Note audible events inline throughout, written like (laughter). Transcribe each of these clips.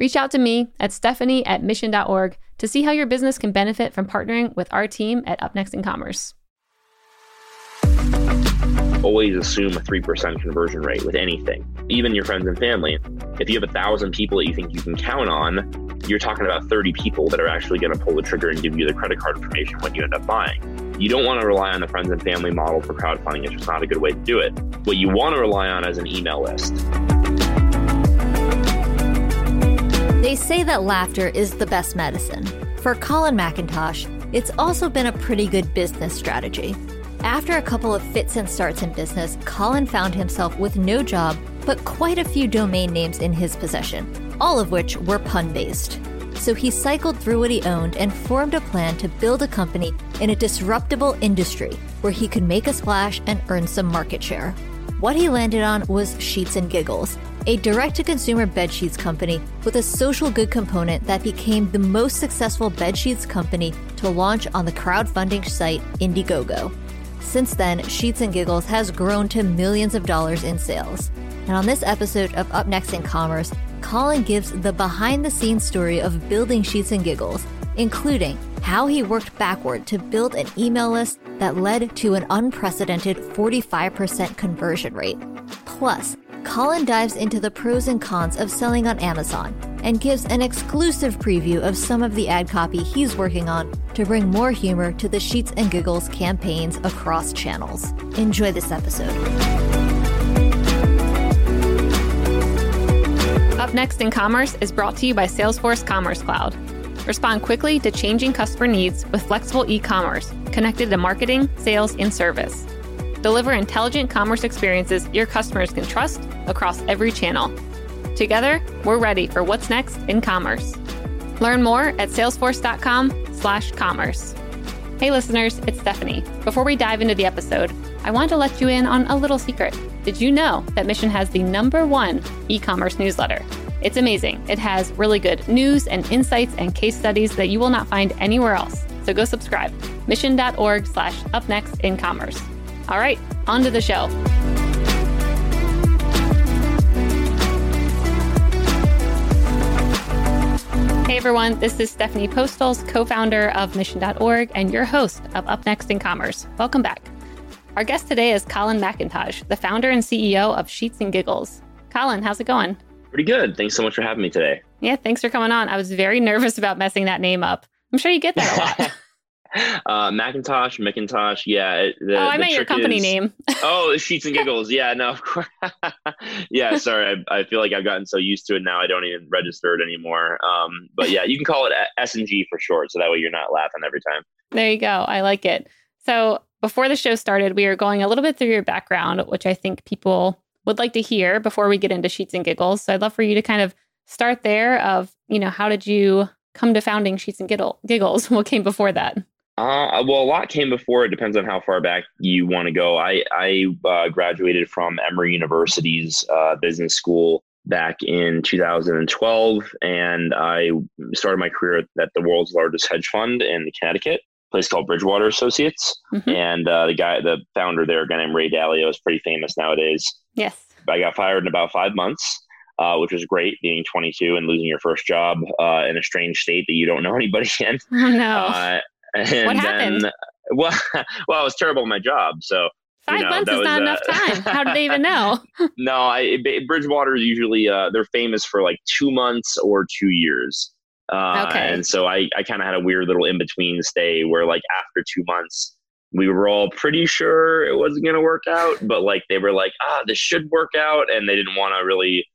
Reach out to me at stephanie at mission.org to see how your business can benefit from partnering with our team at Up Next in Commerce. Always assume a 3% conversion rate with anything, even your friends and family. If you have a thousand people that you think you can count on, you're talking about 30 people that are actually going to pull the trigger and give you the credit card information when you end up buying. You don't want to rely on the friends and family model for crowdfunding. It's just not a good way to do it. What you want to rely on is an email list. They say that laughter is the best medicine. For Colin McIntosh, it's also been a pretty good business strategy. After a couple of fits and starts in business, Colin found himself with no job, but quite a few domain names in his possession, all of which were pun based. So he cycled through what he owned and formed a plan to build a company in a disruptible industry where he could make a splash and earn some market share. What he landed on was Sheets and Giggles, a direct to consumer bedsheets company with a social good component that became the most successful bedsheets company to launch on the crowdfunding site Indiegogo. Since then, Sheets and Giggles has grown to millions of dollars in sales. And on this episode of Up Next in Commerce, Colin gives the behind the scenes story of building Sheets and Giggles, including how he worked backward to build an email list that led to an unprecedented 45% conversion rate. Plus, Colin dives into the pros and cons of selling on Amazon and gives an exclusive preview of some of the ad copy he's working on to bring more humor to the Sheets and Giggles campaigns across channels. Enjoy this episode. Up Next in Commerce is brought to you by Salesforce Commerce Cloud. Respond quickly to changing customer needs with flexible e commerce connected to marketing, sales, and service. Deliver intelligent commerce experiences your customers can trust across every channel. Together, we're ready for what's next in commerce. Learn more at salesforce.com/commerce. Hey listeners, it's Stephanie. Before we dive into the episode, I want to let you in on a little secret. Did you know that Mission has the number 1 e-commerce newsletter? It's amazing. It has really good news and insights and case studies that you will not find anywhere else. So go subscribe. Mission.org slash up next in commerce. All right, on to the show. Hey everyone, this is Stephanie Postles, co founder of Mission.org and your host of Up Next in Commerce. Welcome back. Our guest today is Colin McIntosh, the founder and CEO of Sheets and Giggles. Colin, how's it going? Pretty good. Thanks so much for having me today. Yeah, thanks for coming on. I was very nervous about messing that name up. I'm sure you get that a lot. (laughs) uh, McIntosh, McIntosh. Yeah. The, oh, I meant your company is, name. (laughs) oh, Sheets and Giggles. Yeah, no, of course. (laughs) yeah, sorry. I, I, feel like I've gotten so used to it now, I don't even register it anymore. Um, but yeah, you can call it S and G for short, so that way you're not laughing every time. There you go. I like it. So before the show started, we were going a little bit through your background, which I think people would like to hear before we get into Sheets and Giggles. So I'd love for you to kind of start there. Of you know, how did you come to founding Sheets and Giggles? (laughs) What came before that? Uh, well, a lot came before. It depends on how far back you want to go. I, I uh, graduated from Emory University's uh, business school back in 2012, and I started my career at the world's largest hedge fund in Connecticut, a place called Bridgewater Associates. Mm-hmm. And uh, the guy, the founder there, a guy named Ray Dalio, is pretty famous nowadays. Yes. I got fired in about five months. Uh, which was great being 22 and losing your first job uh, in a strange state that you don't know anybody in. (laughs) Oh, no. Uh, and what happened? Then, (laughs) well, (laughs) well, I was terrible at my job. So five you know, months is was, not uh, enough time. How did they even know? (laughs) no, I, Bridgewater is usually uh, they're famous for like two months or two years. Uh, okay. And so I, I kind of had a weird little in between stay where like after two months we were all pretty sure it wasn't going to work out, but like they were like, ah, this should work out, and they didn't want to really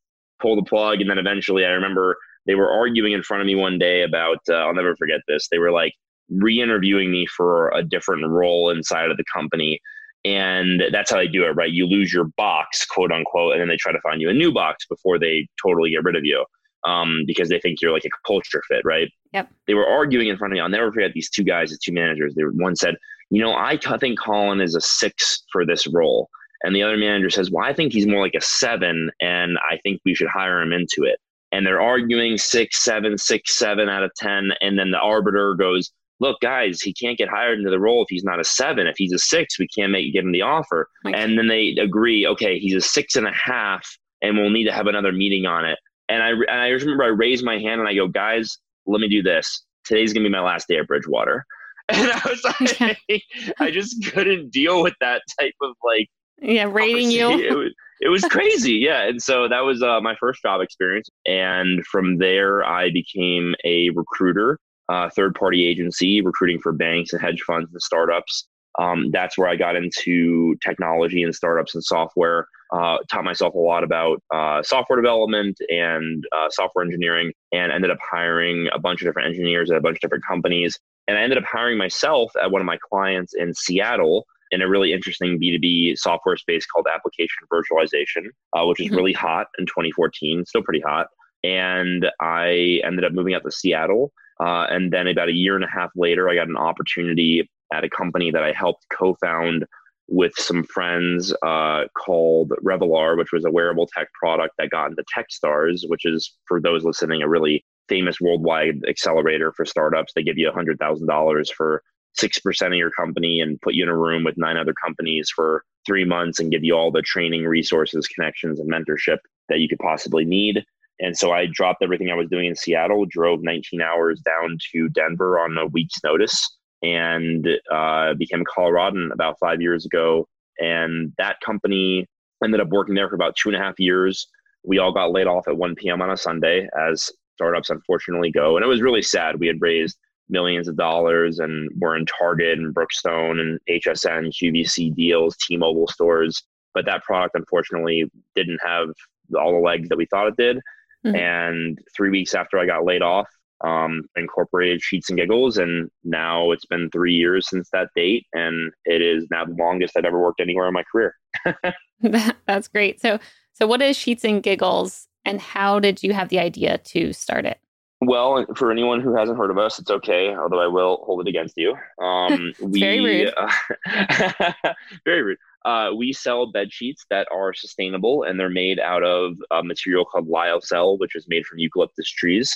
pull the plug. And then eventually, I remember they were arguing in front of me one day about uh, I'll never forget this. They were like, re-interviewing me for a different role inside of the company and that's how they do it right you lose your box quote unquote and then they try to find you a new box before they totally get rid of you um, because they think you're like a culture fit, right? Yep. They were arguing in front of me. I'll never forget these two guys, the two managers. They were, one said, "You know, I think Colin is a six for this role," and the other manager says, "Well, I think he's more like a seven, and I think we should hire him into it." And they're arguing six, seven, six, seven out of ten, and then the arbiter goes, "Look, guys, he can't get hired into the role if he's not a seven. If he's a six, we can't make give him the offer." Okay. And then they agree, "Okay, he's a six and a half." And we'll need to have another meeting on it and I, and I remember I raised my hand and I go, guys, let me do this. Today's to be my last day at Bridgewater. (laughs) And I was like, (laughs) I just couldn't deal with that type of like, yeah, rating you. It was, it was crazy. Yeah. And so that was uh, my first job experience. And from there, I became a recruiter, uh, third party agency, recruiting for banks and hedge funds and startups. Um, that's where I got into technology and startups and software uh, taught myself a lot about uh, software development and uh, software engineering, and ended up hiring a bunch of different engineers at a bunch of different companies. And I ended up hiring myself at one of my clients in Seattle in a really interesting B2B software space called application virtualization, uh, which is mm-hmm. really hot in 2014, still pretty hot. And I ended up moving out to Seattle. Uh, and then about a year and a half later, I got an opportunity at a company that I helped co found with some friends uh, called Revolar, which was a wearable tech product that got into Techstars, which is, for those listening, a really famous worldwide accelerator for startups. They give you $100,000 for 6% of your company and put you in a room with nine other companies for three months and give you all the training, resources, connections, and mentorship that you could possibly need. And so I dropped everything I was doing in Seattle, drove 19 hours down to Denver on a week's notice and uh, became a Coloradan about five years ago. And that company ended up working there for about two and a half years. We all got laid off at 1 p.m. on a Sunday, as startups unfortunately go. And it was really sad. We had raised millions of dollars and we're in Target and Brookstone and HSN, QVC deals, T Mobile stores. But that product unfortunately didn't have all the legs that we thought it did. Mm-hmm. And three weeks after I got laid off, um, incorporated Sheets and Giggles, and now it's been three years since that date, and it is now the longest I've ever worked anywhere in my career. (laughs) (laughs) That's great. So, so what is Sheets and Giggles, and how did you have the idea to start it? Well, for anyone who hasn't heard of us, it's okay. Although I will hold it against you. (laughs) Um, we very rude. Uh, very rude. Uh, we sell bed sheets that are sustainable, and they're made out of a material called lyocell, which is made from eucalyptus trees.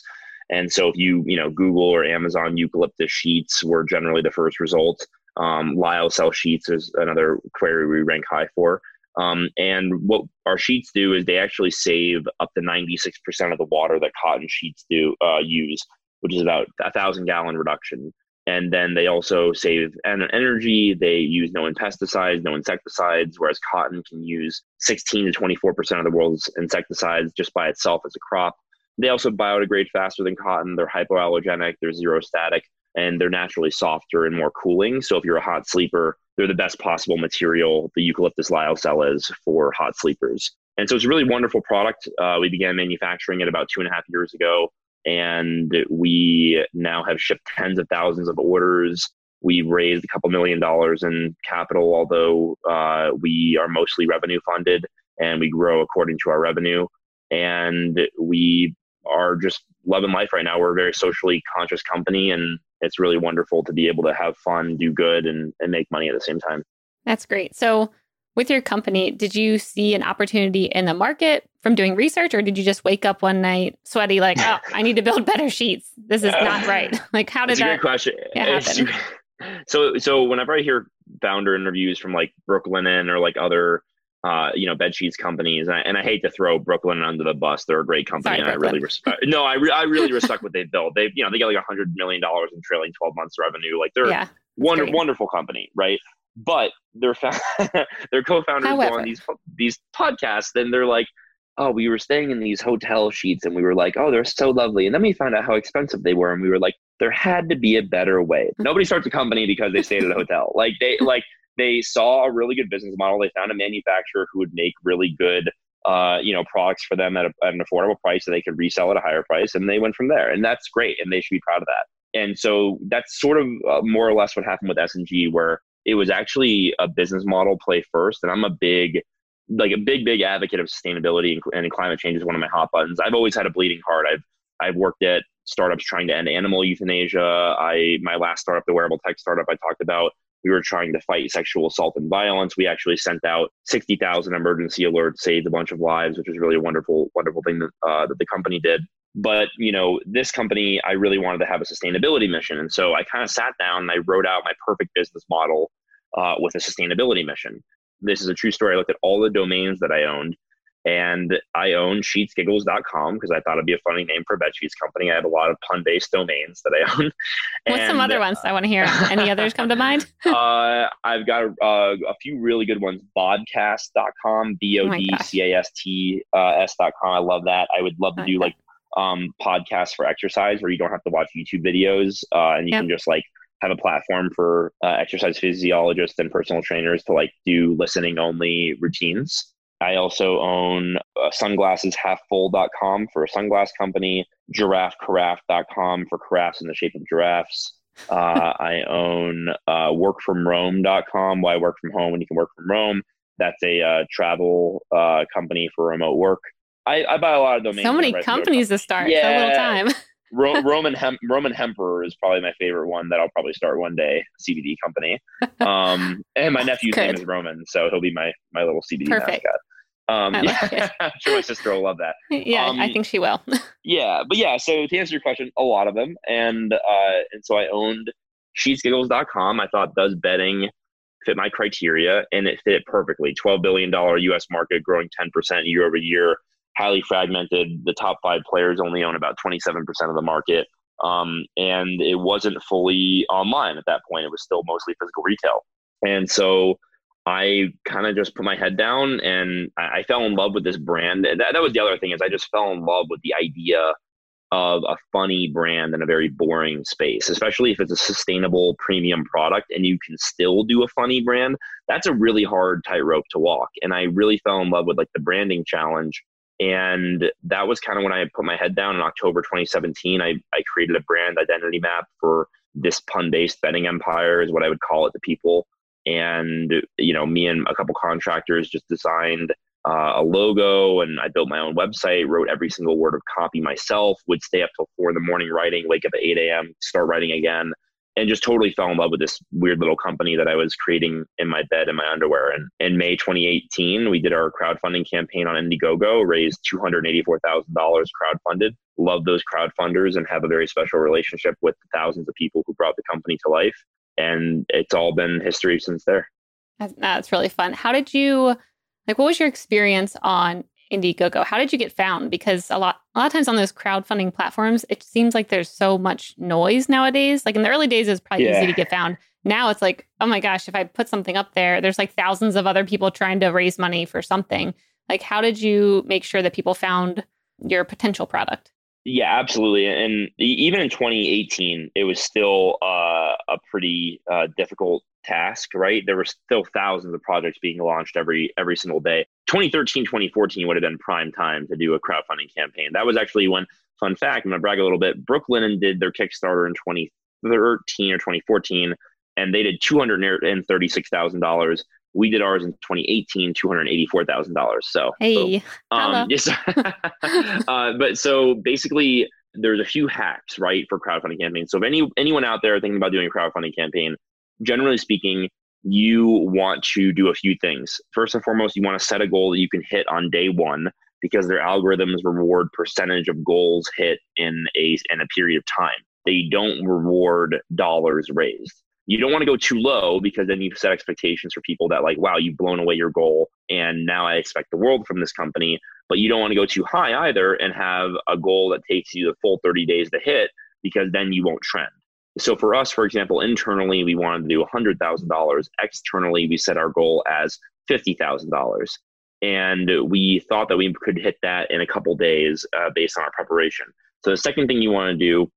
And so if you, you know, Google or Amazon eucalyptus sheets were generally the first result. Um, lyocell sheets is another query we rank high for. Um, and what our sheets do is they actually save up to 96% of the water that cotton sheets do uh, use, which is about a thousand gallon reduction. And then they also save energy. They use no pesticides, no insecticides, whereas cotton can use 16 to 24% of the world's insecticides just by itself as a crop. They also biodegrade faster than cotton. They're hypoallergenic, they're zero static, and they're naturally softer and more cooling. So if you're a hot sleeper, they're the best possible material the eucalyptus lyocell is for hot sleepers. And so it's a really wonderful product. Uh, we began manufacturing it about two and a half years ago, and we now have shipped tens of thousands of orders. We've raised a couple million dollars in capital, although uh, we are mostly revenue funded and we grow according to our revenue. And we are just loving life right now. We're a very socially conscious company, and it's really wonderful to be able to have fun, do good, and, and make money at the same time. That's great. So, with your company, did you see an opportunity in the market from doing research, or did you just wake up one night sweaty, like, oh, I need to build better sheets? This is not right. (laughs) Like, how did that? A great question. happen? So, so whenever I hear founder interviews from like Brooklinen or like other uh, you know, bed sheets companies, and I, and I, hate to throw Brooklinen under the bus. They're a great company, Sorry, and Brooklinen. I really respect. No, I, re- I really respect what they've built. They've, you know, they got like a hundred million dollars in trailing twelve months revenue. Like they're yeah, wonder, wonderful company, right? But their fa- (laughs) their co-founders However. go on these these podcasts, and they're like, "Oh, we were staying in these hotel sheets, and we were like, oh, they're so lovely." And then we found out how expensive they were, and we were like, "There had to be a better way." (laughs) Nobody starts a company because they stayed at a hotel. Like they (laughs) like they saw a really good business model. They found a manufacturer who would make really good, uh, you know, products for them at, a, at an affordable price that they could resell at a higher price, and they went from there. And that's great, and they should be proud of that. And so that's sort of uh, more or less what happened with S and G, where it was actually a business model play first. And I'm a big like a big, big advocate of sustainability and, climate change is one of my hot buttons. I've always had a bleeding heart. I've I've worked at startups trying to end animal euthanasia. I my last startup, the wearable tech startup I talked about, we were trying to fight sexual assault and violence. We actually sent out 60,000 emergency alerts, saved a bunch of lives, which was really a wonderful, wonderful thing that, uh, that the company did. But, you know, this company, I really wanted to have a sustainability mission. And so I kind of sat down and I wrote out my perfect business model uh, with a sustainability mission. This is a true story. I looked at all the domains that I owned and I own sheetsgiggles.com because I thought it'd be a funny name for a bed sheets company. I have a lot of pun based domains that I own. (laughs) What's and, some other ones I want to hear? Any others come to mind? (laughs) uh, I've got uh, a few really good ones. Bodcast.com, B O D C A S T uh, S.com. I love that. I would love to do like um, podcasts for exercise where you don't have to watch YouTube videos uh, and you yep. can just like have a platform for uh, exercise physiologists and personal trainers to like do listening only routines. I also own uh, sunglasseshalffull.com for a sunglass company, giraffecarafe.com for carafes in the shape of giraffes. (laughs) Uh, I own uh, workfromrome.com, why work from home when you can work from Rome. That's a uh, travel uh, company for remote work. I, I, buy a lot of domains. So many companies to start. Yeah. So little time. (laughs) Ro- Roman Hemp, Roman Hemper is probably my favorite one that I'll probably start one day. CBD company. (laughs) Um, and my nephew's name is Roman, so he'll be my my little CBD Perfect. mascot. Um, yeah, (laughs) I'm sure my sister will love that. Yeah, um, I think she will. (laughs) yeah, but yeah. So to answer your question, a lot of them, and uh, and so I owned sheetsgiggles.com. I thought does bedding fit my criteria, and it fit perfectly. Twelve billion dollar U.S. market, growing ten percent year over year highly fragmented. The top five players only own about 27% of the market. Um, and it wasn't fully online at that point. It was still mostly physical retail. And so I kind of just put my head down and I, I, fell in love with this brand. And that, that was the other thing is I just fell in love with the idea of a funny brand in a very boring space, especially if it's a sustainable premium product and you can still do a funny brand. That's a really hard tightrope to walk. And I really fell in love with like the branding challenge and that was kind of when I put my head down in October 2017. I, I created a brand identity map for this pun based bedding empire, is what I would call it to people. And, you know, me and a couple contractors just designed uh, a logo and I built my own website, wrote every single word of copy myself, would stay up till four in the morning writing, wake up at 8 a.m., start writing again and just totally fell in love with this weird little company that I was creating in my bed in my underwear. And in May 2018, we did our crowdfunding campaign on Indiegogo, raised $284,000 crowdfunded. Love those crowdfunders and have a very special relationship with the thousands of people who brought the company to life. And it's all been history since there. That's really fun. How did you, like, what was your experience on Indiegogo. How did you get found? Because a lot a lot of times on those crowdfunding platforms, it seems like there's so much noise nowadays. Like in the early days, it was probably yeah. easy to get found. Now it's like, oh my gosh, if I put something up there, there's like thousands of other people trying to raise money for something. Like, how did you make sure that people found your potential product? Yeah, absolutely. And even in 2018, it was still uh, a pretty uh, difficult task, right? There were still thousands of projects being launched every every single day. 2013, 2014 would have been prime time to do a crowdfunding campaign. That was actually when, fun fact, I'm gonna brag a little bit. Brooklinen did their Kickstarter in 2013 or 2014, and they did $236,000. We did ours in 2018, $284,000. So, hey, um, yes. (laughs) uh, but so basically, there's a few hacks, right, for crowdfunding campaigns. So if any anyone out there thinking about doing a crowdfunding campaign, generally speaking, you want to do a few things. First and foremost, you want to set a goal that you can hit on day one because their algorithms reward percentage of goals hit in a in a period of time. They don't reward dollars raised. You don't want to go too low because then you set expectations for people that like, wow, you've blown away your goal and now I expect the world from this company. But you don't want to go too high either and have a goal that takes you the full 30 days to hit because then you won't trend. So for us, for example, internally, we wanted to do $100,000. Externally, we set our goal as $50,000. And we thought that we could hit that in a couple days uh, based on our preparation. So the second thing you want to do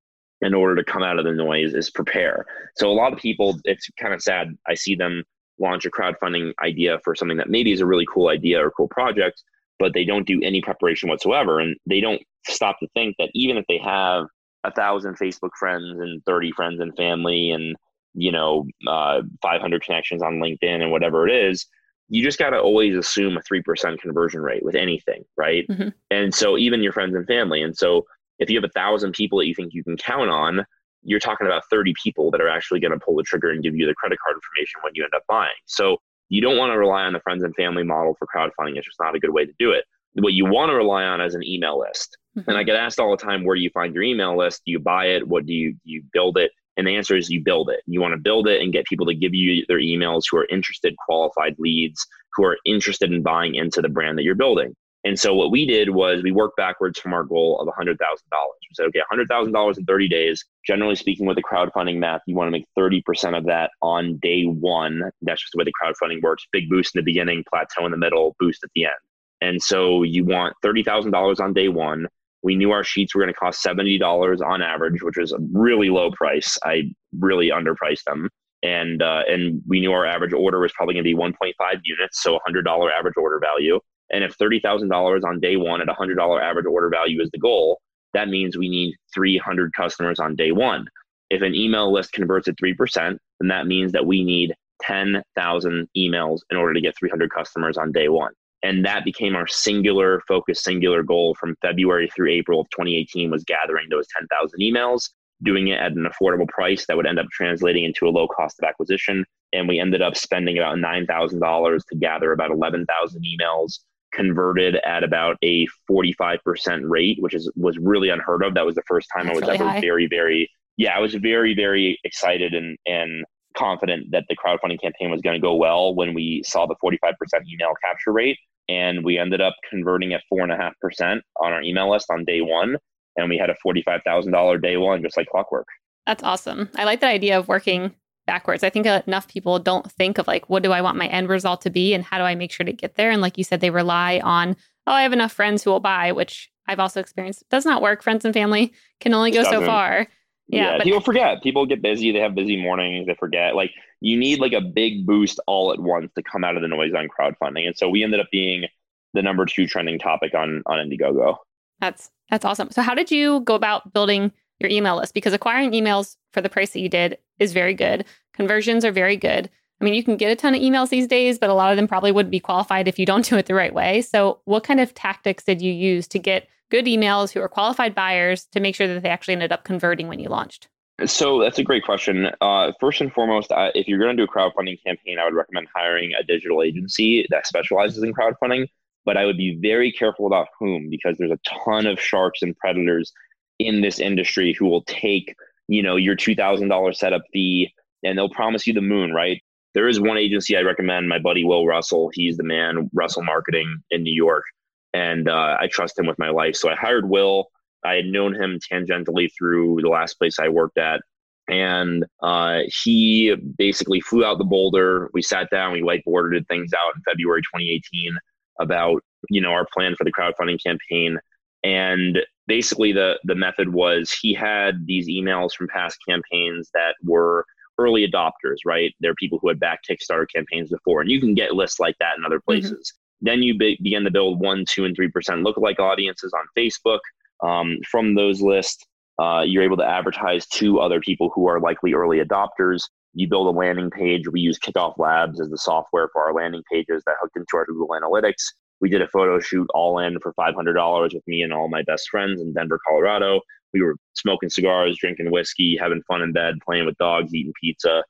in order to come out of the noise is prepare. So a lot of people, it's kind of sad. I see them launch a crowdfunding idea for something that maybe is a really cool idea or cool project, but they don't do any preparation whatsoever. And they don't stop to think that even if they have a thousand Facebook friends and 30 friends and family and, you know, uh, 500 connections on LinkedIn and whatever it is, you just got to always assume a 3% conversion rate with anything, right? Mm-hmm. And so even your friends and family. And so if you have a thousand people that you think you can count on, you're talking about 30 people that are actually going to pull the trigger and give you the credit card information when you end up buying. So you don't want to rely on the friends and family model for crowdfunding. It's just not a good way to do it. What you want to rely on is an email list. Mm-hmm. And I get asked all the time, where do you find your email list? Do you buy it? What do you do you build it? And the answer is you build it. You want to build it and get people to give you their emails who are interested, qualified leads, who are interested in buying into the brand that you're building. And so what we did was we worked backwards from our goal of $100,000. We said, okay, $100,000 in 30 days. Generally speaking, with the crowdfunding math, you want to make 30% of that on day one. That's just the way the crowdfunding works. Big boost in the beginning, plateau in the middle, boost at the end. And so you want $30,000 on day one. We knew our sheets were going to cost $70 on average, which was a really low price. I really underpriced them. And, uh, and we knew our average order was probably going to be 1.5 units, so $100 average order value. And if $30,000 on day one at $100 average order value is the goal, that means we need 300 customers on day one. If an email list converts at 3%, then that means that we need 10,000 emails in order to get 300 customers on day one. And that became our singular focus, singular goal from February through April of 2018 was gathering those 10,000 emails, doing it at an affordable price that would end up translating into a low cost of acquisition. And we ended up spending about $9,000 to gather about 11,000 emails converted at about a 45% rate, which is was really unheard of. That was the first time That's I was really ever high. very, very yeah, I was very, very excited and and confident that the crowdfunding campaign was going to go well when we saw the 45% email capture rate. And we ended up converting at four and a half percent on our email list on day one. And we had a $45,000 day one, just like clockwork. That's awesome. I like that idea of working backwards. I think enough people don't think of like, what do I want my end result to be and how do I make sure to get there? And like you said, they rely on, oh, I have enough friends who will buy, which I've also experienced. Does not work. Friends and family can only go so far. Yeah, yeah but- people forget. People get busy. They have busy mornings. They forget. Like you need like a big boost all at once to come out of the noise on crowdfunding. And so we ended up being the number two trending topic on on Indiegogo. That's that's awesome. So how did you go about building your email list? Because acquiring emails for the price that you did is very good. Conversions are very good. I mean, you can get a ton of emails these days, but a lot of them probably wouldn't be qualified if you don't (laughs) do it the right way. So, what kind of tactics did you use to get good emails who are qualified buyers to make sure that they actually ended up converting when you launched? So that's a great question. Uh, first and foremost, uh, if you're going to do a crowdfunding campaign, I would recommend hiring a digital agency that specializes in crowdfunding. But I would be very careful about whom because there's a ton of sharks and predators in this industry who will take you know your $2000 setup fee and they'll promise you the moon right? There is one agency i recommend my buddy will russell. He's the man russell marketing in new york and uh, i trust him with my life. So i hired will. I had known him tangentially through the last place i worked at and uh, he basically flew out the boulder. We sat down we whiteboarded things out in february 2018 about you know our plan for the crowdfunding campaign and basically the the method was he had these emails from past campaigns that were early adopters right? They're people who had backed kickstarter campaigns before and you can get lists like that in other mm-hmm. places. Mm-hmm. then you be, begin to build one two and three percent lookalike audiences on facebook. Um, from those lists uh, you're able to advertise to other people who are likely early adopters. You build a landing page. We use kickoff labs as the software for our landing pages that hooked into our google analytics we did a photo shoot all in for $500 with me and all my best friends in Denver, Colorado. We were smoking cigars, drinking whiskey, having fun in bed, playing with dogs, eating pizza.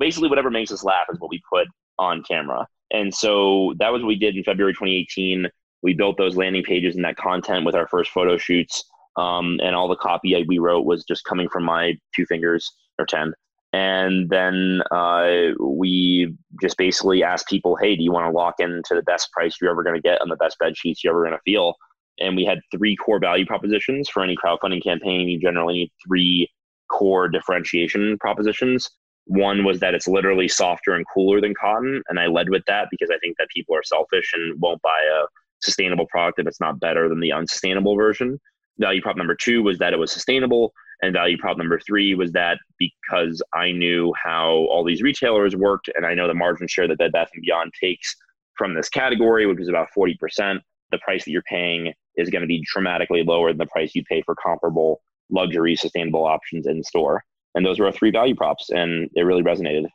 Basically, whatever makes us laugh is what we put on camera. And so that was what we did in February 2018. We built those landing pages and that content with our first photo shoots. Um, and all the copy we wrote was just coming from my two fingers or 10 and then uh, we just basically asked people, hey, do you want to lock into the best price you're ever going to get on the best bed sheets you're ever going to feel? And we had three core value propositions for any crowdfunding campaign. You generally need three core differentiation propositions. One was that it's literally softer and cooler than cotton. And I led with that because I think that people are selfish and won't buy a sustainable product if it's not better than the unsustainable version. Value prop number two was that it was sustainable. And value prop number three was that because I knew how all these retailers worked and I know the margin share that Bed Bath & Beyond takes from this category, which is about 40%, the price that you're paying is going to be dramatically lower than the price you pay for comparable luxury sustainable options in store. And those were our three value props and it really resonated.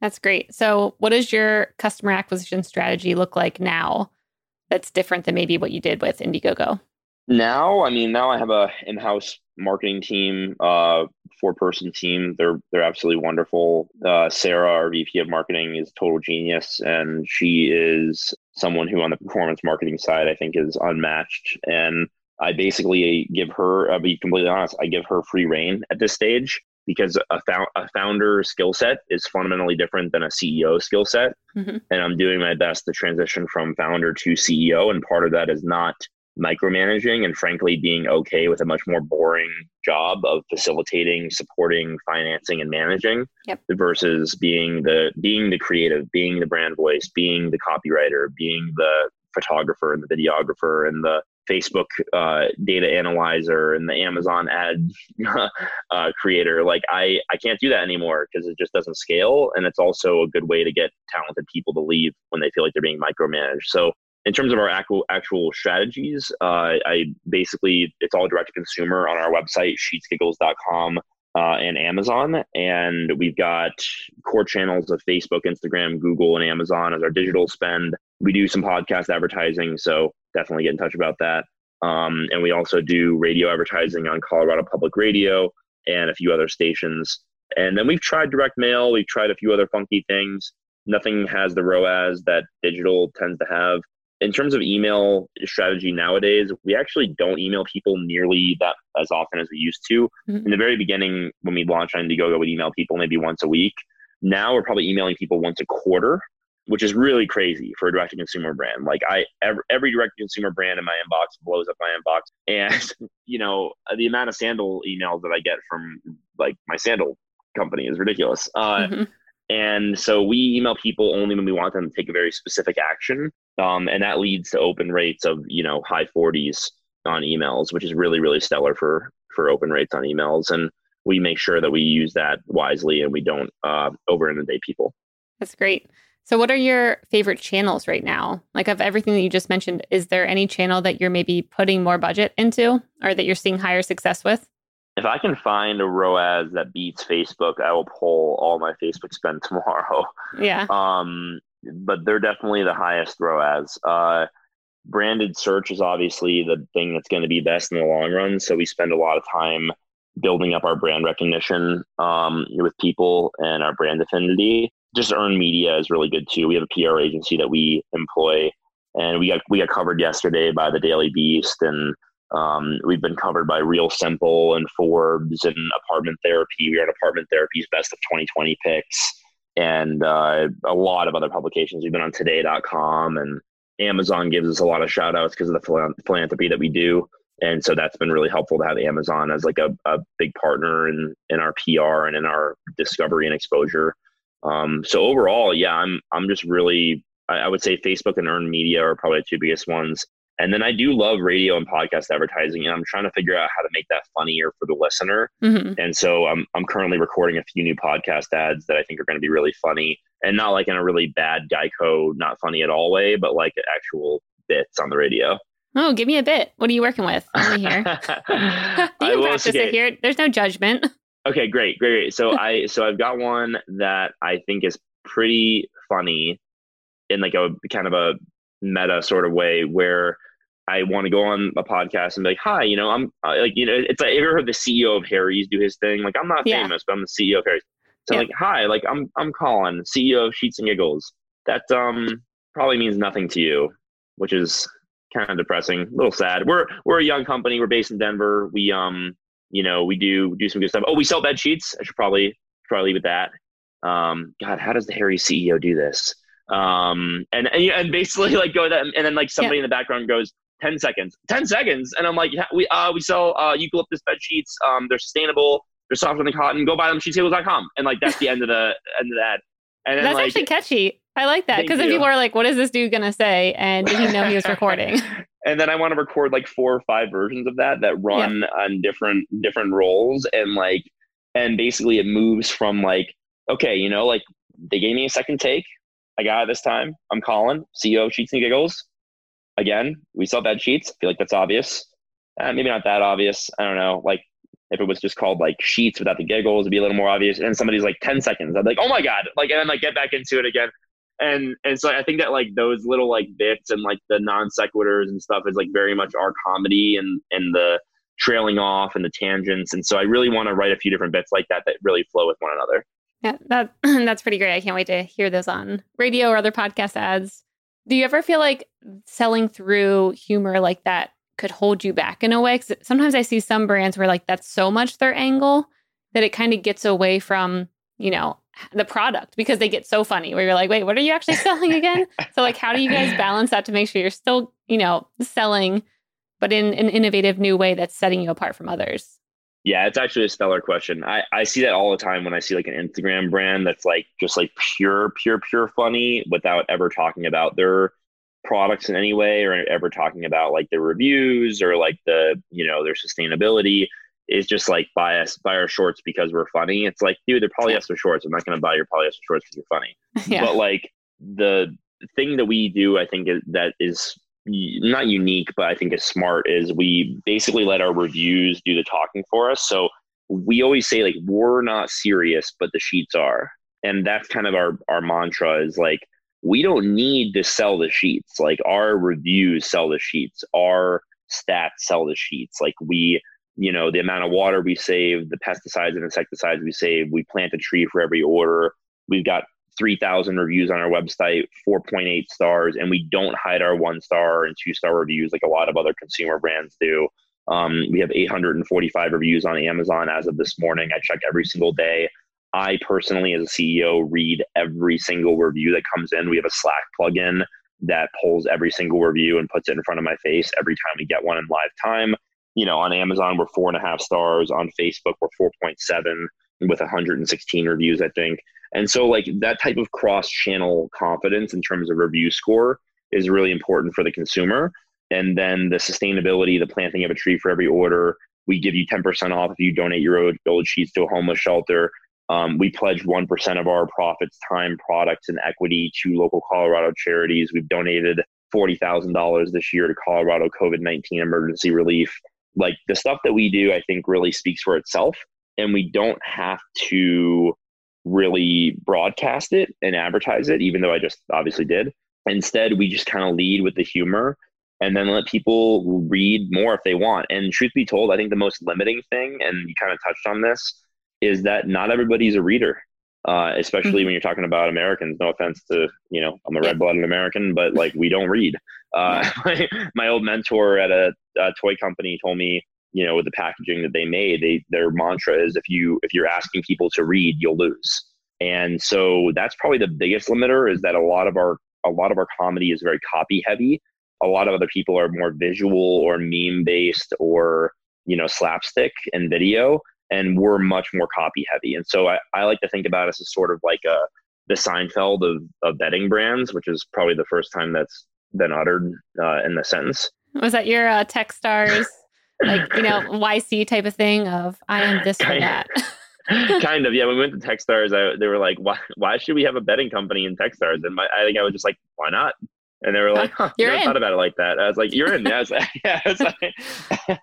That's great. So, what does your customer acquisition strategy look like now that's different than maybe what you did with Indiegogo? Now, I mean, now I have a in-house marketing team, uh, four-person team. They're they're absolutely wonderful. Uh, Sarah, our VP of marketing, is total genius, and she is someone who, on the performance marketing side, I think is unmatched. And I basically give her, I'll be completely honest, I give her free reign at this stage because a, fou- a founder skill set is fundamentally different than a CEO skill set. Mm-hmm. And I'm doing my best to transition from founder to CEO. And part of that is not micromanaging and frankly being okay with a much more boring job of facilitating supporting financing and managing yep. versus being the being the creative being the brand voice being the copywriter being the photographer and the videographer and the facebook uh, data analyzer and the amazon ad (laughs) uh, creator like i i can't do that anymore because it just doesn't scale and it's also a good way to get talented people to leave when they feel like they're being micromanaged so in terms of our actual actual strategies, uh, I basically it's all direct to consumer on our website sheetsgiggles.com uh, and Amazon, and we've got core channels of Facebook, Instagram, Google, and Amazon as our digital spend. We do some podcast advertising, so definitely get in touch about that. Um, and we also do radio advertising on Colorado Public Radio and a few other stations. And then we've tried direct mail. We've tried a few other funky things. Nothing has the ROAS that digital tends to have in terms of email strategy nowadays, we actually don't email people nearly that as often as we used to. Mm-hmm. In the very beginning, when we launched on Indiegogo, we'd email people maybe once a week. Now we're probably emailing people once a quarter, which is really crazy for a direct to consumer brand. Like I, every, every direct to consumer brand in my inbox blows up my inbox, (laughs) and you know the amount of sandal emails that I get from like my sandal company is ridiculous. Uh, mm-hmm. And so we email people only when we want them to take a very specific action. Um, and that leads to open rates of, you know, high 40s on emails, which is really, really stellar for, for open rates on emails. And we make sure that we use that wisely and we don't uh, over inundate people. That's great. So, what are your favorite channels right now? Like, of everything that you just mentioned, is there any channel that you're maybe putting more budget into or that you're seeing higher success with? if I can find a ROAS that beats Facebook, I will pull all my Facebook spend (laughs) tomorrow. Yeah. Um, but they're definitely the highest ROAS. Uh, branded search is obviously the thing that's going to be best in the long run. So we spend a lot of time building up our brand recognition um, with people and our brand affinity. Just earned media is really good too. We have a PR agency that we employ, and we got we got covered yesterday by the Daily Beast and um, we've been covered by Real Simple and Forbes and Apartment Therapy. We are in Apartment Therapy's Best of 2020 picks and uh, a lot of other publications. We've been on Today.com and Amazon gives us a lot of shout outs because of the philanthropy that we do. And so that's been really helpful to have Amazon as like a, a big partner in, in our PR and in our discovery and exposure. Um, so overall, yeah, I'm I'm just really I, I would say Facebook and earned media are probably the two biggest ones. And then I do love radio and podcast advertising, and I'm trying to figure out how to make that funnier for the listener. Mm-hmm. And so I'm I'm currently recording a few new podcast ads that I think are going to be really funny, and not like in a really bad Geico, not funny at all way, but like actual bits on the radio. Oh, give me a bit. What are you working with? Let me hear. (laughs) (laughs) you can practice it here. There's no judgment. (laughs) Okay, great, great, great. So I so I've got one that I think is pretty funny in like a kind of a meta sort of way where I want to go on a podcast and be like, hi, you know, I'm uh, like, you know, it's like, have you ever heard the CEO of Harry's do his thing? Like, I'm not yeah. famous, but I'm the CEO of Harry's. So yeah. like, hi, like I'm, I'm Colin, CEO of Sheets and Giggles. That, um, probably means nothing to you, which is kind of depressing, a little sad. We're, we're a young company. We're based in Denver. We, um, you know, we do, do some good stuff. Oh, we sell bed sheets. I should probably, probably leave it that. Um, God, how does the Harry CEO do this? Um, and, and, and basically (laughs) like go that, and then like somebody yeah. in the background goes, 10 seconds 10 seconds? And i'm like yeah, we uh we sell uh eucalyptus bed sheets. Um they're sustainable. They're softer than cotton. Go buy them sheetsgiggles.com and like that's the end of the (laughs) end of that and then, that's like, actually catchy. I like that because then people are like what is this dude gonna say? And did he know he was (laughs) recording. And then i want to record like four or five versions of that that run yeah. on different different roles. And like and basically it moves from like okay you know like they gave me a second take i got it this time i'm Colin, ceo of sheets and giggles again, we sell bed sheets. I feel like that's obvious. Uh, maybe not that obvious. I don't know. Like If it was just called like sheets without the giggles, it'd be a little more obvious. And somebody's like 10 seconds, I'd be like, oh my God. Like, and then like get back into it again. And and so I think that like those little like bits and like the non sequiturs and stuff is like very much our comedy and and the trailing off and the tangents. And so I really want to write a few different bits like that that really flow with one another. Yeah, that (clears throat) that's pretty great. I can't wait to hear those on radio or other podcast ads. Do you ever feel like selling through humor like that could hold you back in a way? Because sometimes I see some brands where like that's so much their angle that it kind of gets away from you know the product because they get so funny where you're like, wait, what are you actually selling again? (laughs) so like, how do you guys balance that to make sure you're still you know selling, but in an innovative new way that's setting you apart from others? Yeah, it's actually a stellar question. I, I see that all the time when I see like an Instagram brand that's like just like pure, pure, pure funny without ever talking about their products in any way or ever talking about like their reviews or like the, you know, their sustainability is just like buy us buy our shorts because we're funny. It's like, dude, they're polyester shorts. I'm not gonna buy your polyester shorts because you're funny. (laughs) Yeah. But like the thing that we do, I think is, that is not unique, but I think is smart is we basically let our reviews do the talking for us. So we always say like we're not serious, but the sheets are. And that's kind of our our mantra is like we don't need to sell the sheets. Like our reviews sell the sheets. Our stats sell the sheets. Like we, you know, the amount of water we save, the pesticides and insecticides we save, we plant a tree for every order. We've got 3,000 reviews on our website, 4.8 stars, and we don't hide our one star and two star reviews like a lot of other consumer brands do. Um, we have 845 reviews on Amazon as of this morning. I check every single day. I personally, as a CEO, read every single review that comes in. We have a Slack plugin that pulls every single review and puts it in front of my face every time we get one in live time. You know, on Amazon, we're four and a half stars. On Facebook, we're 4.7 with 116 reviews, I think. And so, like that type of cross channel confidence in terms of review score is really important for the consumer. And then the sustainability, the planting of a tree for every order. We give you 10% off if you donate your old, sheets to a homeless shelter. Um, we pledge 1% of our profits, time, products, and equity to local Colorado charities. We've donated $40,000 this year to Colorado COVID 19 emergency relief. Like the stuff that we do, I think really speaks for itself. And we don't have to really broadcast it and advertise it, even though I just obviously did. Instead, we just kind of lead with the humor and then let people read more if they want. And truth be told, I think the most limiting thing, and you kind of touched on this, is that not everybody's a reader. Uh, especially mm-hmm. when you're talking about Americans. No offense to you know I'm a red-blooded American, but like we don't read. Uh, (laughs) my, my old mentor at a, a toy company told me you know, with the packaging that they made, they their mantra is if you if you're asking people to read, you'll lose. And so that's probably the biggest limiter is that a lot of our a lot of our comedy is very copy heavy. A lot of other people are more visual or meme based or, you know, slapstick and video. And we're much more copy heavy. And so I, I like to think about us as sort of like a the Seinfeld of, of bedding brands, which is probably the first time that's been uttered uh, in the sentence. Was that your uh, Techstars (laughs) like you know (laughs) YC type of thing of I am this or that. (laughs) kind of yeah. When we went to Techstars, I, they were like, "Why? Why should we have a bedding company in Techstars?" And my, I think I was just like, "Why not?" And they were like, huh, "You're never thought about it like that." I was like, "You're in." (laughs) Yeah, like, yeah. Like,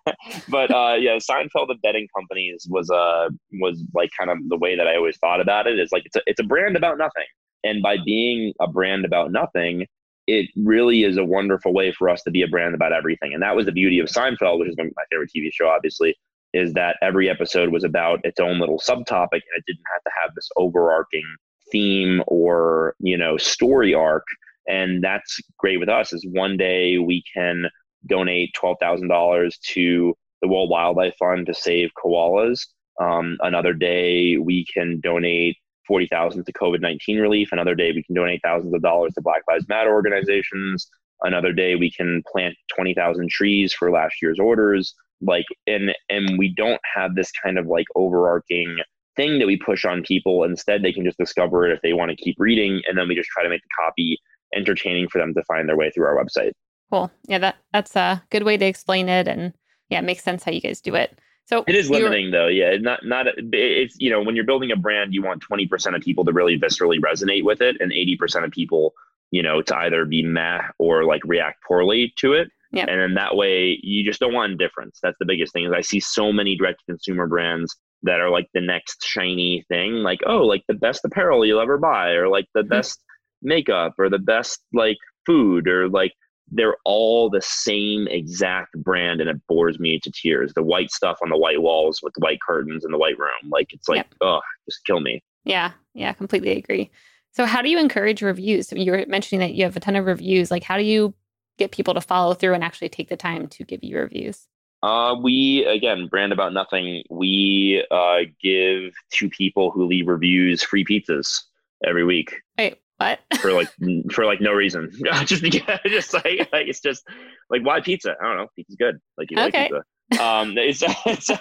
but uh, yeah, Seinfeld of bedding companies was uh was like kind of the way that I always thought about it. Is like it's a it's a brand about nothing, and by being a brand about nothing, it really is a wonderful way for us to be a brand about everything. And that was the beauty of Seinfeld, which is my favorite TV show, obviously, is that every episode was about its own little subtopic and it didn't have to have this overarching theme or, you know, story arc. And that's great with us is one day we can donate $12,000 to the World Wildlife Fund to save koalas. Um, another day we can donate 40,000 to COVID-19 relief. Another day we can donate thousands of dollars to Black Lives Matter organizations. Another day we can plant 20,000 trees for last year's orders. Like and and we don't have this kind of like overarching thing that we push on people. Instead, they can just discover it if they want to keep reading, and then we just try to make the copy entertaining for them to find their way through our website. Cool. Yeah, that that's a good way to explain it, and yeah, it makes sense how you guys do it. So it is limiting though. Yeah. Not, not, it's, you know, when you're building a brand, you want 20% of people to really viscerally resonate with it and 80% of people, you know, to either be meh or like react poorly to it. Yep. And then that way you just don't want indifference. That's the biggest thing is I see so many direct to consumer brands that are like the next shiny thing, like, oh, like the best apparel you'll ever buy, or like the mm-hmm. best makeup or the best like food or like they're all the same exact brand and it bores me to tears. The white stuff on the white walls with the white curtains in the white room. Like it's like, yep. oh, just kill me. Yeah. Yeah. Completely agree. So how do you encourage reviews? you were mentioning that you have a ton of reviews. Like how do you get people to follow through and actually take the time to give you reviews? Uh, we again, brand about nothing. We uh, give to people who leave reviews free pizzas every week. Wait, what? (laughs) for like for like no reason. (laughs) just (laughs) because, just like, like it's just like why pizza? I don't know. Pizza's good. Like you okay. like pizza. Um, is, so,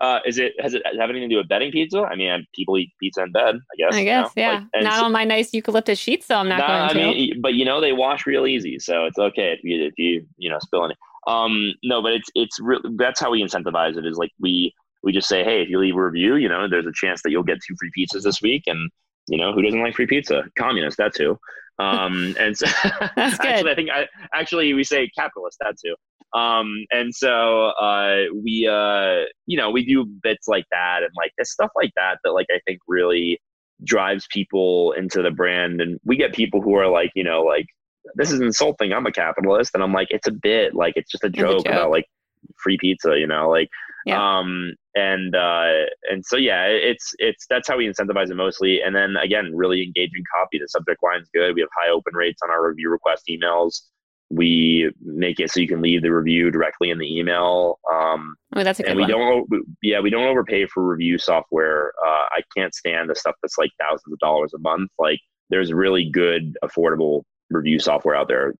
uh, is it has it have anything to do with bedding pizza? I mean, people eat pizza in bed. I guess. I guess, you know? yeah. Like, not so, on my nice eucalyptus sheets, so I'm not nah, going I to. Mean, but you know, they wash real easy, so it's okay if you if you you know spill any. Um, no, but it's it's real. That's how we incentivize it. Is like we we just say, hey, if you leave a review, you know, there's a chance that you'll get two free pizzas this week, and you know, who doesn't like free pizza? Communist, that's who. Um, (laughs) and so (laughs) actually, I think I, actually we say capitalist, that's who. Um, and so uh, we, uh, you know, we do bits like that and like this stuff like that that like I think really drives people into the brand. And we get people who are like, you know, like this is insulting. I'm a capitalist, and I'm like, it's a bit like it's just a joke, a joke. about like free pizza, you know, like yeah. Um, and uh, and so yeah, it's it's that's how we incentivize it mostly. And then again, really engaging copy. The subject line's good. We have high open rates on our review request emails. We make it so you can leave the review directly in the email. Um, oh, that's a good and we one. don't, yeah, we don't overpay for review software. Uh, I can't stand the stuff that's like thousands of dollars a month. Like, there's really good, affordable review software out there.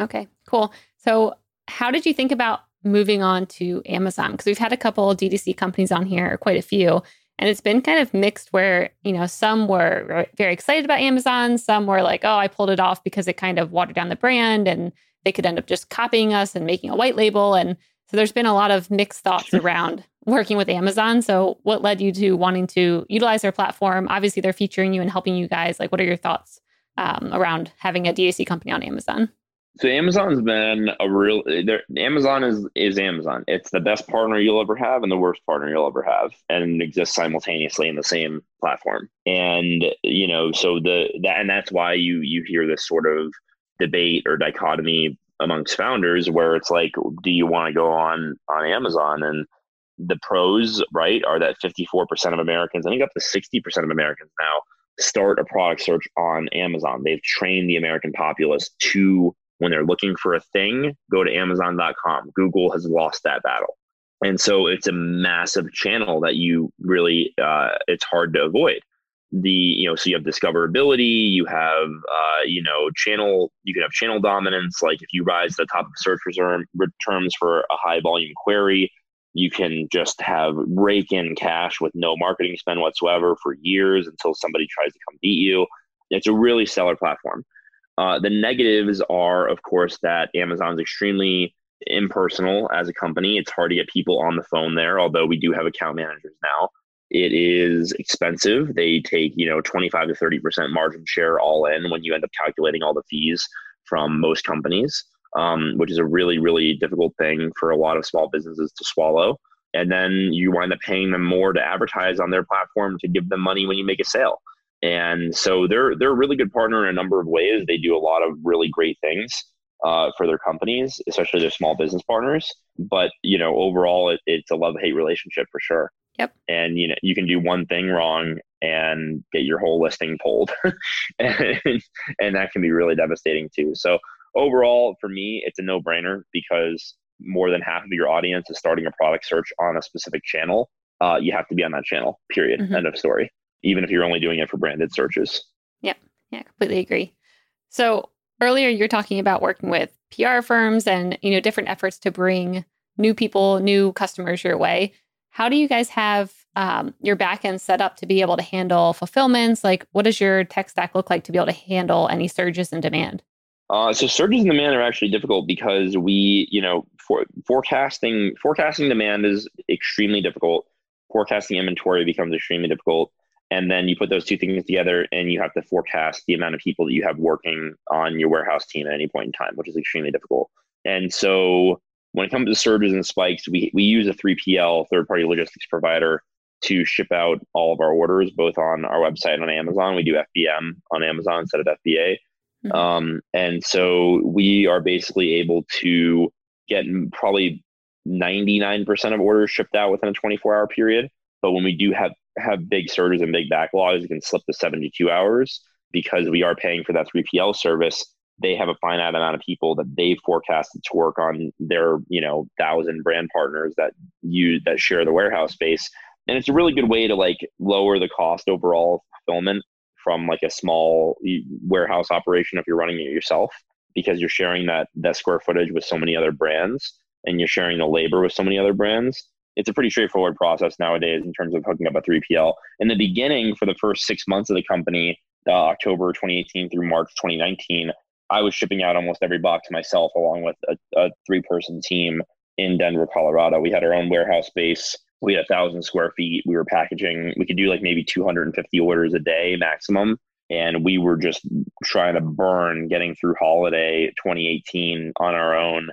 Okay, cool. So, how did you think about moving on to Amazon because we've had a couple of DTC companies on here, quite a few, and it's been kind of mixed where, you know, some were very excited about Amazon, some were like, oh, I pulled it off because it kind of watered down the brand and they could end up just copying us and making a white label. And so there's been a lot of mixed thoughts around working with Amazon. So what led you to wanting to utilize their platform? Obviously, they're featuring you and helping you guys. Like, what are your thoughts um, around having a DTC company on Amazon? So Amazon's been a real. Amazon is is Amazon. It's the best partner you'll ever have and the worst partner you'll ever have, and exists simultaneously in the same platform. And you know, so the that and that's why you you hear this sort of debate or dichotomy amongst founders where it's like, do you want to go on on Amazon? And the pros, right, are that 54% of Americans, I think up to 60% of Americans now, start a product search on Amazon. They've trained the American populace to when they're looking for a thing, go to Amazon.com. Google has lost that battle. And so it's a massive channel that you really, uh, it's hard to avoid. The, you know, so you have discoverability, you have, uh, you know, channel, you can have channel dominance. Like if you rise to the top of search terms for a high volume query, you can just have rake in cash with no marketing spend whatsoever for years until somebody tries to come beat you. It's a really stellar platform. Uh, the negatives are, of course, that Amazon's extremely impersonal as a company. It's hard to get people on the phone there, although we do have account managers now. It is expensive. They take, you know, 25 to 30% margin share all in when you end up calculating all the fees from most companies, um, which is a really, really difficult thing for a lot of small businesses to swallow. And then you wind up paying them more to advertise on their platform to give them money when you make a sale. And so they're they're a really good partner in a number of ways. They do a lot of really great things uh, for their companies, especially their small business partners. But you know, overall, it, it's a love hate relationship for sure. Yep. And you know, you can do one thing wrong and get your whole listing pulled, (laughs) and, and that can be really devastating too. So overall, for me, it's a no brainer because more than half of your audience is starting a product search on a specific channel. Uh, you have to be on that channel. Period. Mm-hmm. End of story even if you're only doing it for branded searches. Yeah, yeah, completely agree. So earlier you're talking about working with PR firms and you know different efforts to bring new people, new customers your way. How do you guys have um, your backend set up to be able to handle fulfillments? Like, what does your tech stack look like to be able to handle any surges in demand? Uh, so surges in demand are actually difficult because we, you know, for forecasting forecasting demand is extremely difficult. Forecasting inventory becomes extremely difficult and then you put those two things together and you have to forecast the amount of people that you have working on your warehouse team at any point in time which is extremely difficult And so when it comes to surges and spikes, we, we use a 3PL, third party logistics provider, to ship out all of our orders, both on our website and on Amazon. We do FBM on Amazon instead of FBA. Mm-hmm. Um, and so we are basically able to get probably 99% of orders shipped out within a 24 hour period. But when we do have, have big surges and big backlogs, it can slip to 72 hours. Because we are paying for that 3PL service they have a finite amount of people that they forecasted to work on their you know thousand brand partners that use that share the warehouse space. And it's a really good way to like lower the cost overall fulfillment from like a small warehouse operation if you're running it yourself because you're sharing that that square footage with so many other brands and you're sharing the labor with so many other brands it's a pretty straightforward process nowadays in terms of hooking up a 3pl in the beginning for the first six months of the company uh, october 2018 through march 2019 I was shipping out almost every box myself, along with a, a three person team in Denver, Colorado. We had our own warehouse space. We had a thousand square feet. We were packaging. We could do like maybe 250 orders a day maximum. And we were just trying to burn getting through holiday 2018 on our own.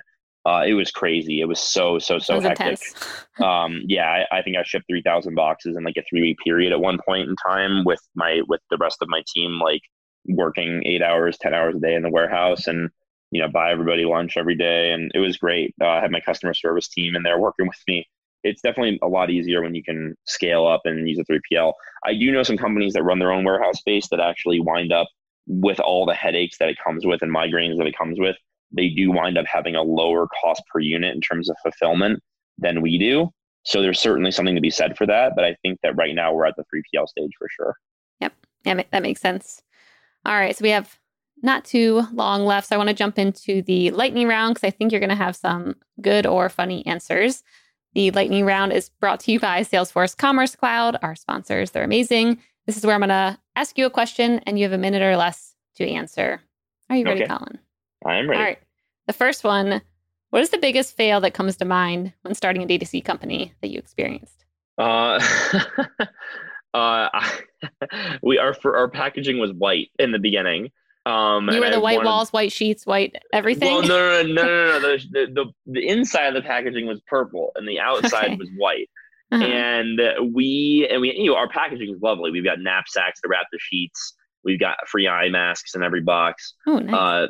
Uh, it was crazy. It was so so so hectic. (laughs) um, yeah, I, I, think I shipped three thousand boxes in like a three week period at one point in time with my with the rest of my team. Like working eight hours, 10 hours a day in the warehouse and, you know, buy everybody lunch every day. And it was great. Uh, I had my customer service team in there working (laughs) with me. It's definitely a lot easier when you can scale up and use a 3PL. I do know some companies that run their own warehouse space that actually wind up with all the headaches that it comes with and migraines that it comes with. They do wind up having a lower cost per unit in terms of fulfillment than we do. So there's certainly something to be said for that. But I think that right now we're at the 3PL stage for sure. Yep. Yeah, that makes sense. All right, so we have not too long left. So I want to jump into the lightning round because I think you're going to have some good or funny answers. The lightning round is brought to you by Salesforce Commerce Cloud, our sponsors. They're amazing. This is where I'm going to ask you a question and you have a minute or less to answer. Are you ready, okay. Colin? I am ready. All right. The first one What is the biggest fail that comes to mind when starting a D2C company that you experienced? Uh, (laughs) uh, (laughs) we our for our packaging was white in the beginning. Um, you were the I white wanted, walls, white sheets, white everything. Well, no, no, no, no, no. no. (laughs) The, the, the inside of the packaging was purple, and the outside okay. was white. Uh-huh. And we and we, you know, our packaging is lovely. We've got knapsacks to wrap the sheets. We've got free eye masks in every box. Oh, nice. Uh,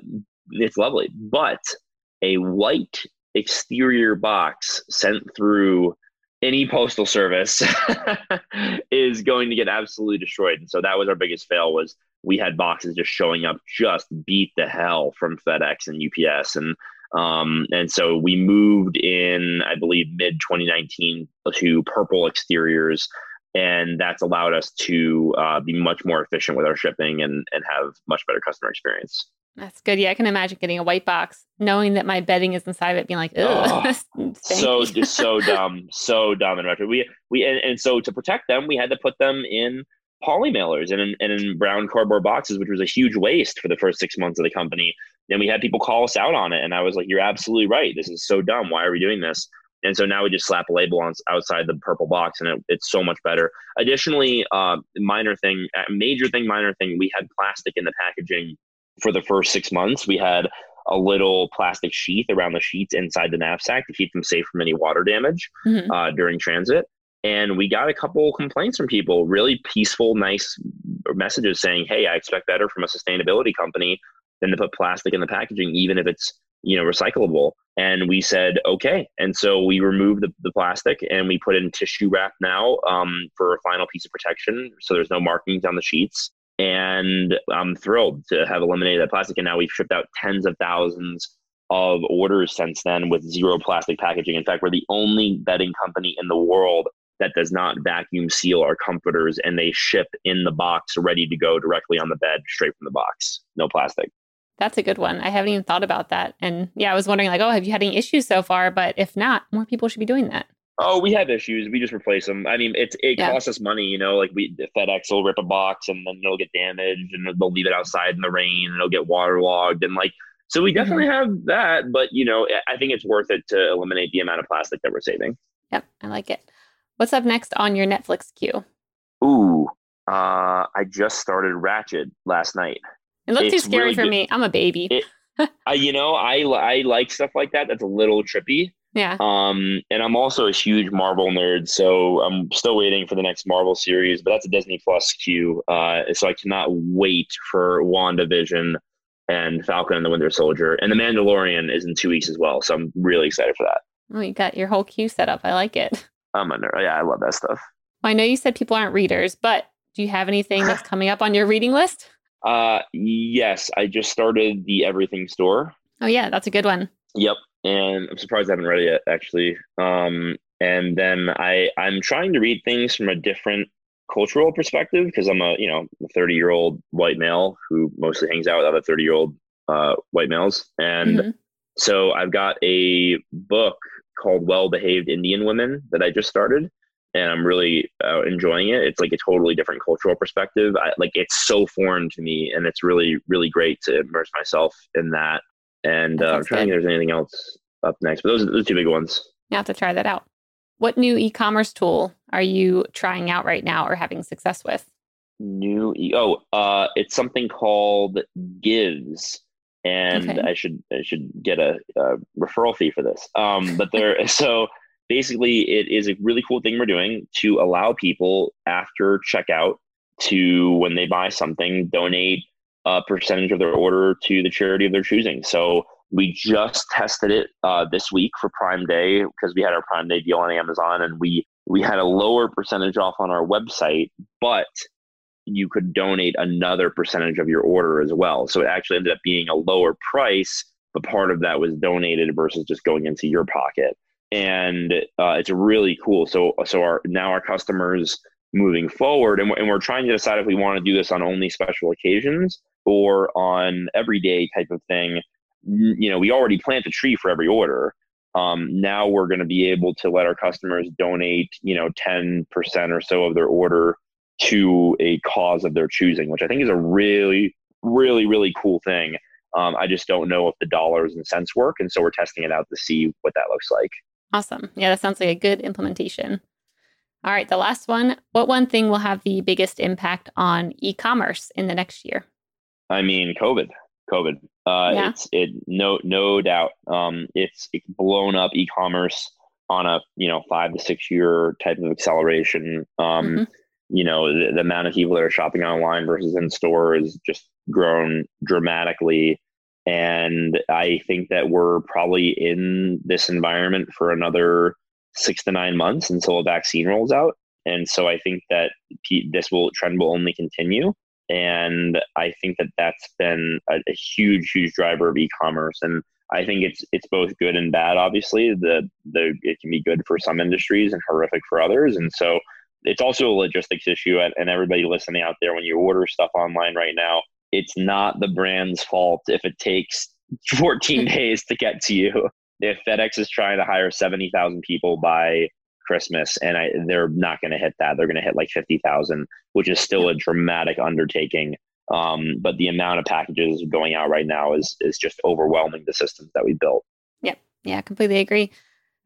it's lovely, but a white exterior box sent through any postal service (laughs) is going to get absolutely destroyed. And so that was our biggest fail was we had boxes just showing up just beat the hell from FedEx and UPS. And um, and so we moved in, I believe, mid 2019 to purple exteriors. And that's allowed us to uh, be much more efficient with our shipping and, and have much better customer experience. That's good. Yeah, I can imagine getting a white box, knowing that my bedding is inside of it, being like, oh, (laughs) so so dumb, so dumb and retro. We we and, and so to protect them, we had to put them in poly mailers and in, and in brown cardboard boxes, which was a huge waste for the first six months of the company. And we had people call us out on it, and I was like, "You're absolutely right. This is so dumb. Why are we doing this?" And so now we just slap a label on outside the purple box, and it, it's so much better. Additionally, uh, minor thing, major thing, minor thing, we had plastic in the packaging for the first six months, we had a little plastic sheath around the sheets inside the knapsack to keep them safe from any water damage mm-hmm. uh, during transit. And we got a couple complaints from people, really peaceful, nice messages saying, "Hey, I expect better from a sustainability company than to put plastic in the packaging, even if it's you know recyclable." And we said, "Okay." And so we removed the, the plastic and we put in tissue wrap now um, for a final piece of protection, so there's no markings on the sheets and I'm thrilled to have eliminated that plastic. And now we've shipped out tens of thousands of orders since then with zero plastic packaging. In fact, we're the only bedding company in the world that does not vacuum seal our comforters and they ship in the box ready to go directly on the bed straight from the box. No plastic. That's a good one. I haven't even thought about that. And yeah, I was wondering like, oh, have you had any issues so far? But if not, more people should be doing that. Oh, we have issues. We just replace them. I mean, it's it yeah. costs us money, you know. Like we FedEx will rip a box and then it'll get damaged, and they'll leave it outside in the rain, and it'll get waterlogged, and like so. We definitely mm-hmm. have that, but you know, I think it's worth it to eliminate the amount of plastic that we're saving. Yep, I like it. What's up next on your Netflix queue? Ooh, uh, I just started Ratched last night. It looks it's too scary really for good. me. I'm a baby. It, (laughs) I, you know, I I like stuff like that. That's a little trippy. Yeah. Um, and I'm also a huge Marvel nerd, so I'm still waiting for the next Marvel series, but that's a Disney Plus queue. Uh, so I cannot wait for WandaVision and Falcon and the Winter Soldier, and the Mandalorian is in two weeks as well. So I'm really excited for that. Oh, you got your whole queue set up. I like it. (laughs) I'm a nerd. Yeah, I love that stuff. Well, I know you said people aren't readers, but do you have anything that's (laughs) coming up on your reading list? Uh, yes, I just started the Everything Store. Oh yeah, that's a good one. Yep, and I'm surprised I haven't read it yet, actually. Um, and then I I'm trying to read things from a different cultural perspective because I'm a you know 30 year old white male who mostly hangs out with other 30 year old uh, white males, and mm-hmm. so I've got a book called Well Behaved Indian Women that I just started. And I'm really uh, enjoying it. It's like a totally different cultural perspective. I, like it's so foreign to me, and it's really, really great to immerse myself in that. And uh, I'm trying good. to think if there's anything else up next, but those are the two big ones. You have to try that out. What new e-commerce tool are you trying out right now or having success with? New e- oh, uh, it's something called Gives, and okay. I should I should get a, a referral fee for this. Um, but there, (laughs) so basically, it is a really cool thing we're doing to allow people after checkout to when they buy something donate a percentage of their order to the charity of their choosing. So we just tested it uh, this week for Prime Day because we had our Prime Day deal on Amazon, and we we had a lower percentage off on our website, but you could donate another percentage of your order as well. So it actually ended up being a lower price, but part of that was donated versus just going into your pocket. And uh, it's really cool. So so our now our customers moving forward, and we're, and we're trying to decide if we want to do this on only special occasions or on everyday type of thing you know, we already plant a tree for every order. Um, now we're going to be able to let our customers donate, you know, 10% or so of their order to a cause of their choosing, which I think is a really, really, really cool thing. Um, I just don't know if the dollars and cents work. And so we're testing it out to see what that looks like. Awesome. Yeah, that sounds like a good implementation. All right, the last one. What one thing will have the biggest impact on e commerce in the next year? I mean, COVID. COVID. Uh, yeah. It's it no no doubt. Um, it's, blown up e-commerce on a you know five to six year type of acceleration. Um, mm-hmm. You know the, the amount of people that are shopping online versus in store is just grown dramatically. And I think that we're probably in this environment for another six to nine months until a vaccine rolls out. And so I think that this will trend will only continue and I think that that's been a, a, huge, huge driver of e-commerce. And I think it's it's both good and bad. Obviously, the the it can be good for some industries and horrific for others. And so it's also a logistics issue. And everybody listening out there, when you order stuff online right now, it's not the brand's fault if it takes 14 (laughs) days to get to you. If FedEx is trying to hire 70,000 people by Christmas, and I, they're not going to hit that. They're going to hit like fifty thousand, which is still a dramatic undertaking. Um, but the amount of packages going out right now is is just overwhelming the systems that we built. Yep, yeah, completely agree.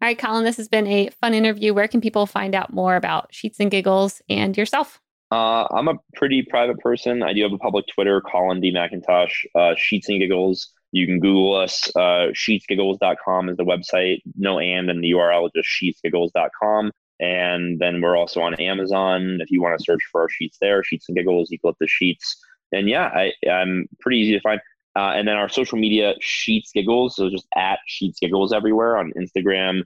All right, Colin, this has been a fun interview. Where can people find out more about Sheets and Giggles and yourself? Uh, I'm a pretty private person. I do have a public Twitter, Colin D. McIntosh, uh, Sheets and Giggles. You can Google us. Uh, sheetsgiggles.com is the website. No and in the URL, just sheetsgiggles.com. And then we're also on Amazon. If you want to search for our sheets there, Sheets and Giggles, equal the sheets. And yeah, I, I'm pretty easy to find. Uh, and then our social media, Sheets Giggles. So just at Sheets Giggles everywhere on Instagram,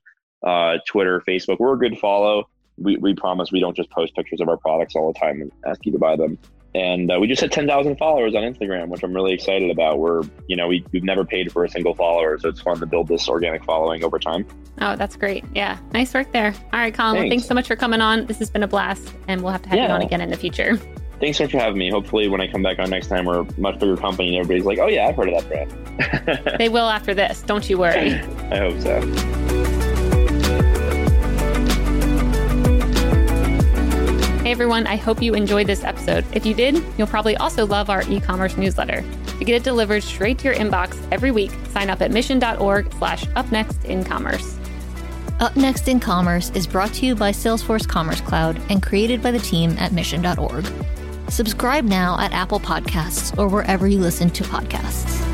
uh, Twitter, Facebook. We're a good follow. We, we promise we don't just post pictures of our products all the time and ask you to buy them and uh, we just hit 10,000 followers on Instagram, which I'm really excited about. We're, you know, we, we've never paid for a single follower, so it's fun to build this organic following over time. Oh, that's great. Yeah, nice work there. All right, Colin, thanks. well, thanks so much for coming on. This has been a blast, and we'll have to have yeah. you on again in the future. Thanks so much for having me. Hopefully, when I come back on next time, we're a much bigger company, and everybody's like, oh, yeah, I've heard of that brand. (laughs) they will after this. Don't you worry. (laughs) I hope so. Hey everyone, I hope you enjoyed this episode. If you did, you'll probably also love our e-commerce newsletter. To get it delivered straight to your inbox every week, sign up at mission.org slash upnextincommerce. Up Next in Commerce is brought to you by Salesforce Commerce Cloud and created by the team at mission.org. Subscribe now at Apple Podcasts or wherever you listen to podcasts.